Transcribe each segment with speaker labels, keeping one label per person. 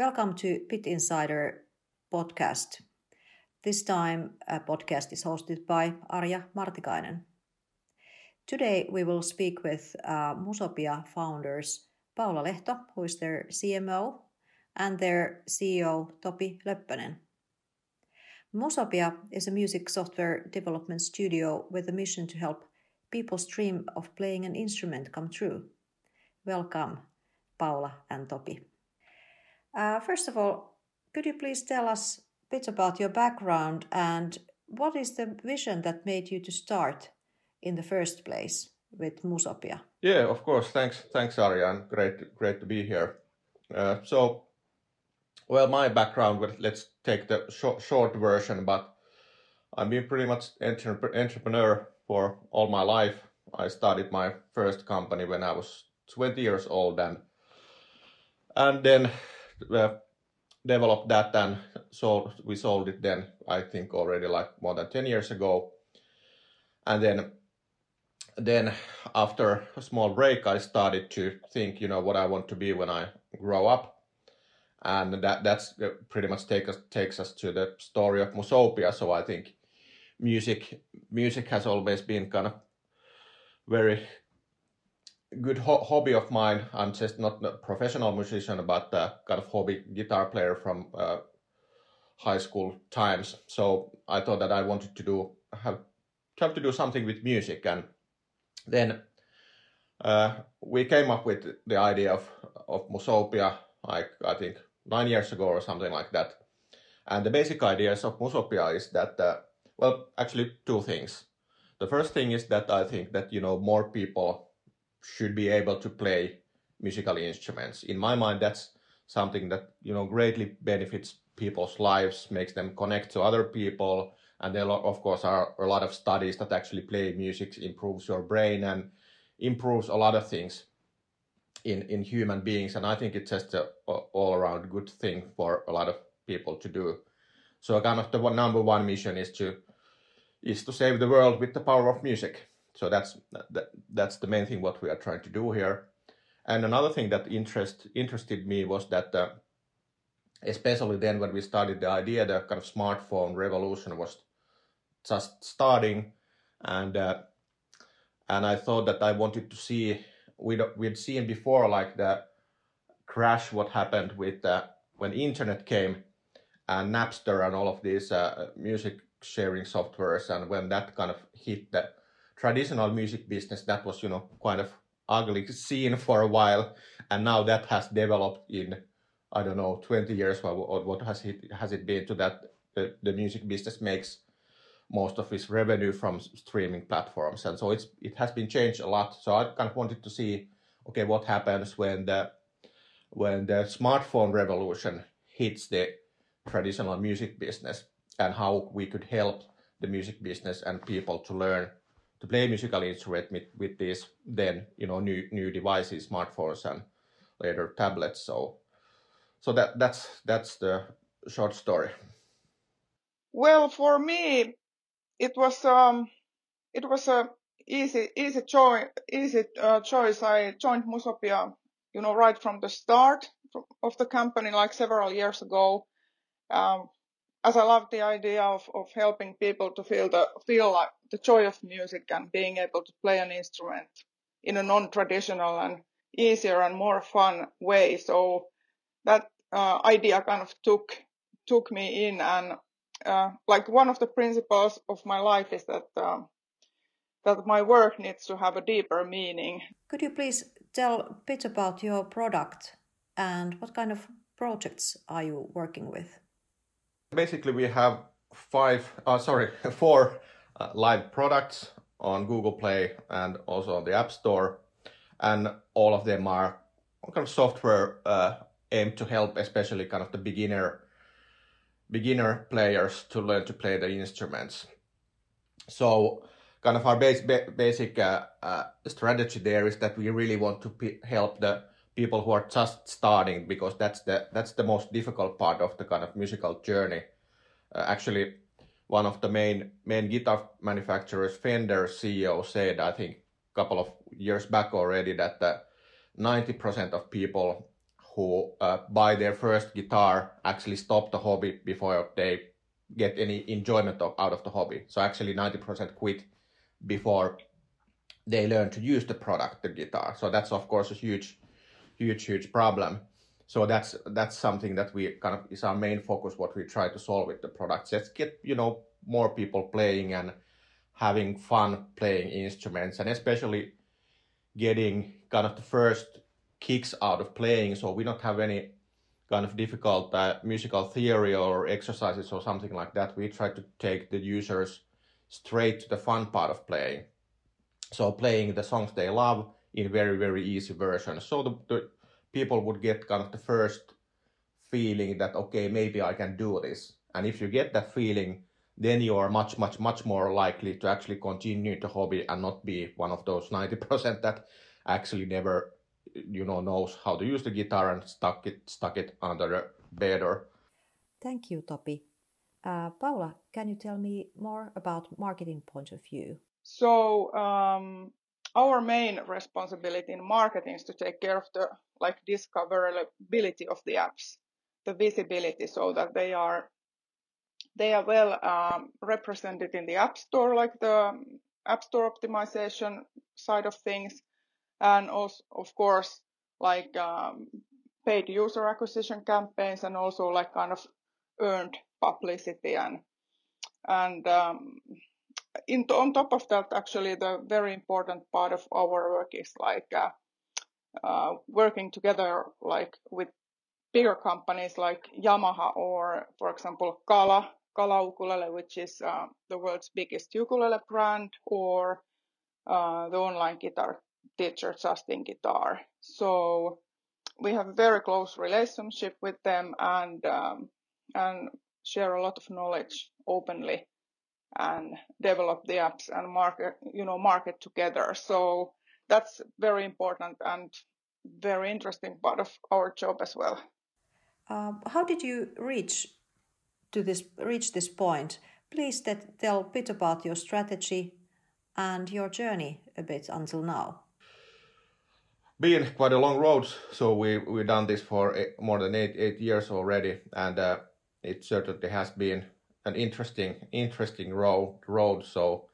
Speaker 1: Welcome to Pit Insider podcast. This time, a podcast is hosted by Arja Martikainen. Today, we will speak with uh, Musopia founders Paula Lehto, who is their CMO, and their CEO Topi Löppönen. Musopia is a music software development studio with a mission to help people's dream of playing an instrument come true. Welcome, Paula and Topi. Uh, first of all, could you please tell us a bit about your background and what is the vision that made you to start in the first place with Musopia?
Speaker 2: Yeah, of course. Thanks, thanks, Ariane. Great, great to be here. Uh, so, well, my background. Let's take the short, short version. But I've been pretty much entrepreneur for all my life. I started my first company when I was 20 years old, and and then uh, developed that and sold. We sold it then. I think already like more than 10 years ago, and then then after a small break, I started to think, you know, what I want to be when I grow up, and that that's uh, pretty much take us takes us to the story of Musopia. So I think music music has always been kind of very good ho- hobby of mine. I'm just not a professional musician, but a kind of hobby guitar player from uh, high school times. So I thought that I wanted to do have have to do something with music, and then uh, we came up with the idea of of Musopia, like I think nine years ago or something like that. And the basic ideas of Musopia is that, uh, well, actually two things. The first thing is that I think that you know more people should be able to play musical instruments. In my mind, that's something that you know greatly benefits people's lives, makes them connect to other people, and there of course are a lot of studies that actually play music improves your brain and improves a lot of things in in human beings. And I think it's just a, a all around good thing for a lot of people to do. So kind of the one, number one mission is to is to save the world with the power of music. So that's that, that's the main thing what we are trying to do here. And another thing that interest interested me was that, uh, especially then when we started the idea, the kind of smartphone revolution was just starting, and uh, and I thought that I wanted to see we'd we'd seen before like the crash what happened with uh, when internet came and Napster and all of these uh, music sharing softwares and when that kind of hit the traditional music business that was you know kind of ugly scene for a while. And now that has developed in i don't know 20 years or what has it has it been to that the, the music business makes most of its revenue from streaming platforms. And so it's it has been changed a lot. So i kind of wanted to see okay what happens when the when the smartphone revolution hits the traditional music business and how we could help the music business and people to learn to play musical instrument with, with these then you know new new devices, smartphones and later tablets. So so that that's that's the short story.
Speaker 3: Well, for me, it was um it was a easy easy choice easy uh, choice. I joined Musopia, you know, right from the start of the company, like several years ago. Um, as I love the idea of, of helping people to feel the feel like the joy of music and being able to play an instrument in a non-traditional and easier and more fun way. So that uh, idea kind of took took me in, and uh, like one of the principles of my life is that um, that my work needs to have a deeper meaning.
Speaker 1: Could you please tell a bit about your product and what kind of projects are you working with?
Speaker 2: Basically, we have five, uh, sorry, four uh, live products on Google Play and also on the App Store, and all of them are kind of software uh, aimed to help, especially kind of the beginner beginner players to learn to play the instruments. So, kind of our base, basic uh, uh, strategy there is that we really want to p- help the people who are just starting because that's the that's the most difficult part of the kind of musical journey. Uh, actually, one of the main main guitar manufacturers, Fender CEO, said I think a couple of years back already that ninety percent of people who uh, buy their first guitar actually stop the hobby before they get any enjoyment of, out of the hobby. So actually 90% quit before they learn to use the product, the guitar. So that's of course a huge, huge, huge problem. So that's that's something that we kind of is our main focus. What we try to solve with the products. Let's get you know more people playing and having fun playing instruments, and especially getting kind of the first kicks out of playing. So we don't have any kind of difficult uh, musical theory or exercises or something like that. We try to take the users straight to the fun part of playing. So playing the songs they love in very, very easy version. So the, the people would get kind of the first feeling that, okay, maybe I can do this. And if you get that feeling, then you are much, much, much more likely to actually continue the hobby and not be one of those 90% that actually never, you know, knows how to use the guitar and stuck it, stuck it under the bed or.
Speaker 1: Thank you, Topi. Uh, Paula, can you tell me more about marketing point of view?
Speaker 3: So um, our main responsibility in marketing is to take care of the like discoverability of the apps, the visibility, so that they are they are well um, represented in the app store, like the app store optimization side of things, and also of course like um, paid user acquisition campaigns and also like kind of earned publicity and and um, in, on top of that, actually, the very important part of our work is like uh, uh, working together, like with bigger companies like Yamaha or, for example, Kala, Kala Ukulele, which is uh, the world's biggest ukulele brand, or uh, the online guitar teacher Justin Guitar. So we have a very close relationship with them and um, and share a lot of knowledge openly and develop the apps and market, you know, market together. So that's very important and very interesting part of our job as well.
Speaker 1: Um, how did you reach to this reach this point? Please that, tell a bit about your strategy and your journey a bit until now.
Speaker 2: Been quite a long road, so we we've done this for eight, more than eight eight years already, and uh, it certainly has been an interesting interesting road road. So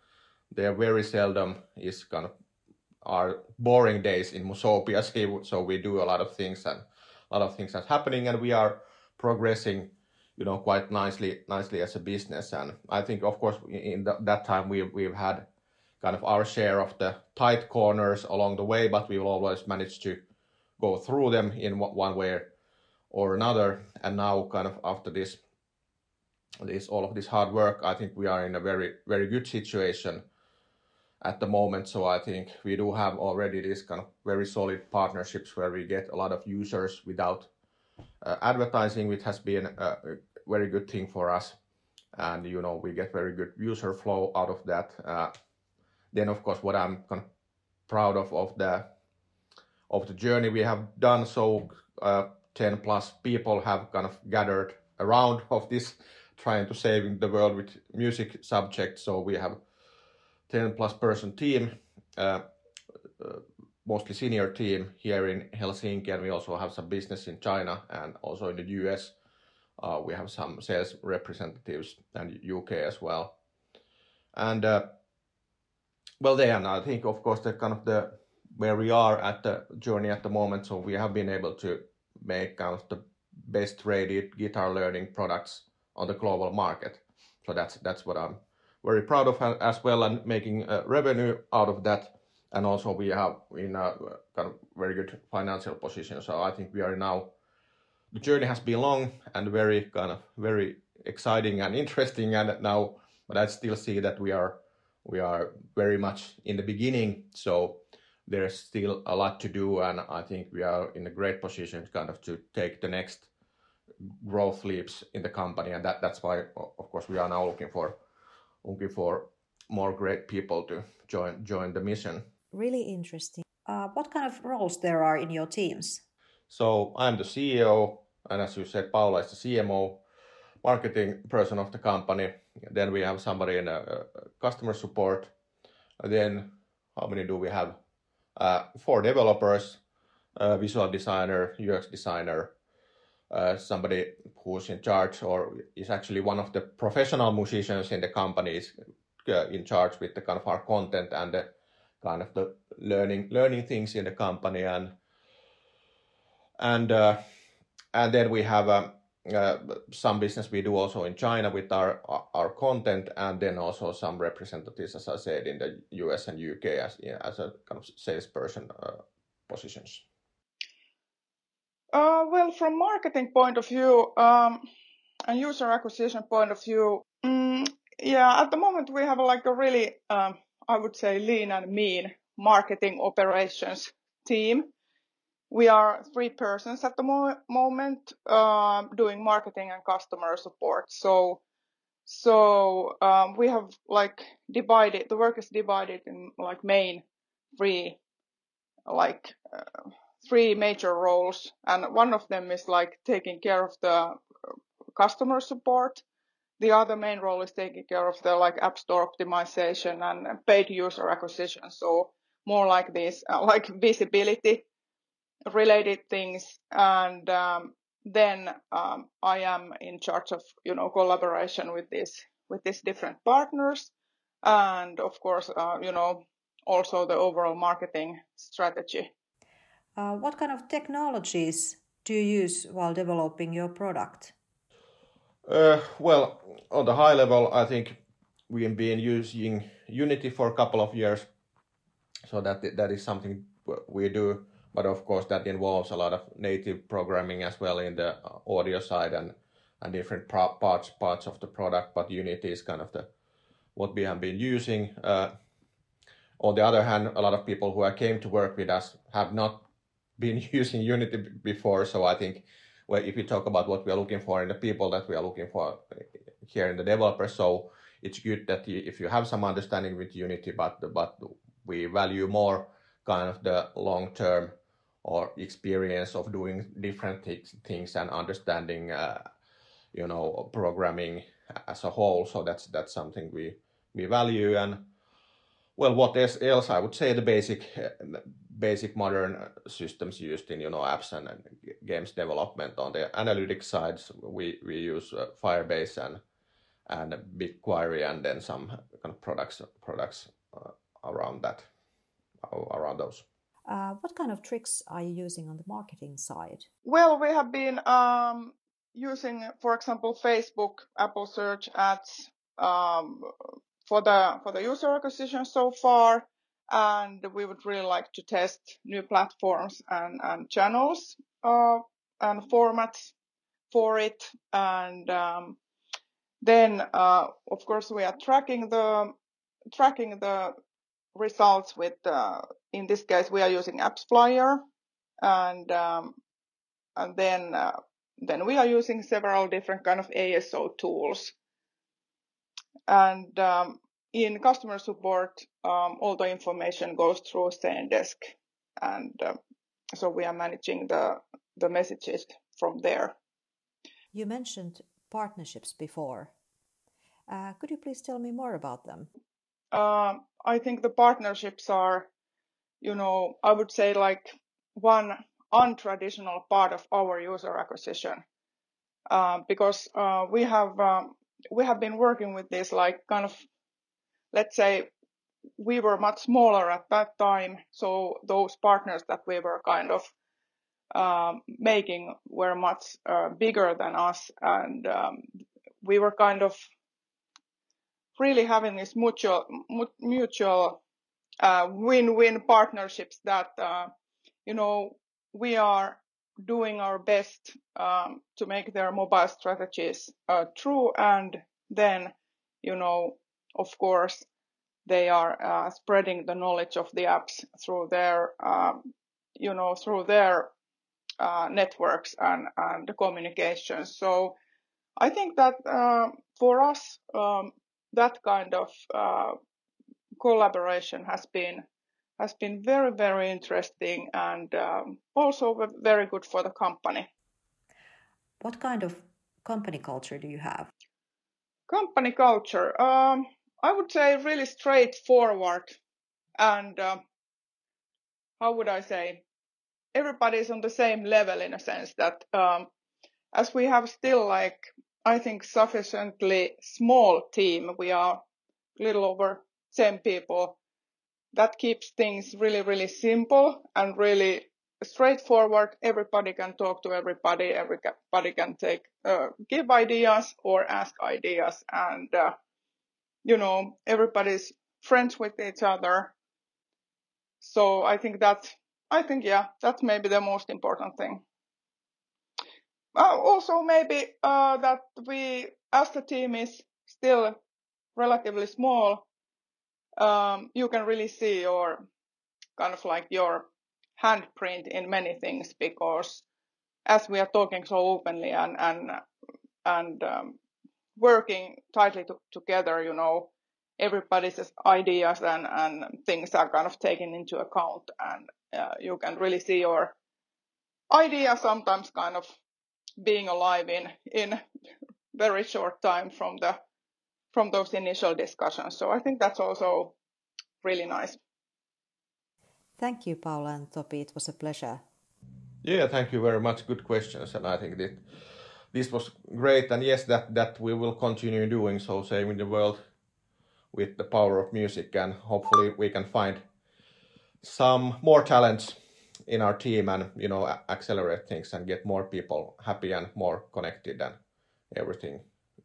Speaker 2: there very seldom is kind of are boring days in Musopia. So we do a lot of things and a lot of things that's happening, and we are progressing, you know, quite nicely nicely as a business. And I think, of course, in the, that time we we've had kind of our share of the tight corners along the way, but we've always managed to go through them in one way or another. And now, kind of after this this all of this hard work, I think we are in a very very good situation at the moment. So I think we do have already this kind of very solid partnerships where we get a lot of users without uh, advertising, which has been a, very good thing for us. And you know we get very good user flow out of that. Uh, then of course what I'm kind of proud of of the of the journey we have done. So uh, 10 plus people have kind of gathered around of this trying to saving the world with music subject. So we have 10 plus person team, uh, uh, mostly senior team here in Helsinki, and we also have some business in China and also in the US. Uh, we have some sales representatives and UK as well. And uh, well, then I think, of course, the kind of the where we are at the journey at the moment. So we have been able to make kind of the best rated guitar learning products on the global market. So that's that's what I'm very proud of as well, and making uh, revenue out of that. And also we have in a kind of very good financial position. So I think we are now. The journey has been long and very kind of very exciting and interesting, and now, but I still see that we are we are very much in the beginning. So there's still a lot to do, and I think we are in a great position, kind of, to take the next growth leaps in the company, and that that's why, of course, we are now looking for looking for more great people to join join the mission.
Speaker 1: Really interesting. Uh, what kind of roles there are in your teams?
Speaker 2: So I'm the CEO, and as you said, Paula is the CMO, marketing person of the company. Then we have somebody in a, uh, customer support. And then how many do we have? Uh, four developers, a visual designer, UX designer, uh, somebody who's in charge or is actually one of the professional musicians in the company is uh, in charge with the kind of our content and the kind of the learning learning things in the company and and uh, and then we have um, uh, some business we do also in China with our our content, and then also some representatives, as I said, in the US and UK as as a kind of salesperson uh, positions.
Speaker 3: Uh, well, from marketing point of view um, and user acquisition point of view, um, yeah, at the moment we have like a really, um, I would say, lean and mean marketing operations team we are three persons at the mo- moment um, doing marketing and customer support. So, so um, we have like divided the work is divided in like main three, like uh, three major roles, and one of them is like taking care of the customer support. The other main role is taking care of the like app store optimization and paid user acquisition. So more like this, uh, like visibility related things and um, then um, I am in charge of you know collaboration with this with these different partners and of course uh, you know also the overall marketing strategy.
Speaker 1: Uh, what kind of technologies do you use while developing your product?
Speaker 2: Uh, well, on the high level, I think we have been using Unity for a couple of years, so that that is something we do but of course that involves a lot of native programming as well in the audio side and and different parts parts of the product. But Unity is kind of the what we have been using. Uh, on the other hand, a lot of people who came to work with us have not been using Unity before. So I think, well, if you talk about what we are looking for in the people that we are looking for uh, here in the developers, so it's good that you, if you have some understanding with Unity, but but we value more kind of the long term or experience of doing different things and understanding uh, you know programming as a whole so that's that's something we we value and well what else i would say the basic basic modern systems used in you know apps and, and games development on the analytics sides. We we use uh, firebase and and bigquery and then some kind of products products uh, around that around those.
Speaker 1: Uh, what kind of tricks are you using on the marketing side?
Speaker 3: Well, we have been um, using, for example, Facebook, Apple Search ads um, for the for the user acquisition so far, and we would really like to test new platforms and, and channels uh, and formats for it. And um, then, uh, of course, we are tracking the tracking the results with, uh, in this case, we are using AppsFlyer, and um, and then uh, then we are using several different kind of ASO tools. And um, in customer support, um, all the information goes through Zendesk, and uh, so we are managing the the messages from there.
Speaker 1: You mentioned partnerships before. Uh, could you please tell me more about them?
Speaker 3: Um, I think the partnerships are, you know, I would say like one untraditional part of our user acquisition uh, because uh, we have um, we have been working with this like kind of let's say we were much smaller at that time so those partners that we were kind of um, making were much uh, bigger than us. And um, we were kind of really having these mutual mutual uh, win-win partnerships that uh, you know we are doing our best um, to make their mobile strategies uh, true. And then you know of course they are uh, spreading the knowledge of the apps through their um, you know through their uh, networks and and the communications so I think that uh, for us um, that kind of uh, collaboration has been has been very very interesting and um, also very good for the company.
Speaker 1: What kind of company culture do you have?
Speaker 3: Company culture, um, I would say, really straightforward and uh, how would I say, everybody's on the same level in a sense that um, as we have still like I think sufficiently small team, we are a little over 10 people. That keeps things really, really simple and really straightforward. Everybody can talk to everybody. Everybody can take, uh, give ideas or ask ideas and, uh, you know, everybody's friends with each other. So I think that, I think, yeah, that's maybe the most important thing. Uh, also maybe uh, that we, as the team is still relatively small, um, you can really see your kind of like your handprint in many things because as we are talking so openly and and and um, working tightly to, together, you know, everybody's ideas and, and things are kind of taken into account and uh, you can really see your idea sometimes kind of being alive in in very short time from the from those initial discussions. So I think that's also really nice.
Speaker 1: Thank you, Paula and Topi. It was a pleasure.
Speaker 2: Yeah, thank you very much. Good questions, and I think that this was great. And yes, that that we will continue doing so, saving the world with the power of music, and hopefully we can find some more talents in our team and you know accelerate things and get more people happy and more connected and everything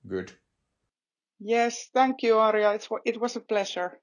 Speaker 2: good
Speaker 3: yes thank you Arja it's, it was a pleasure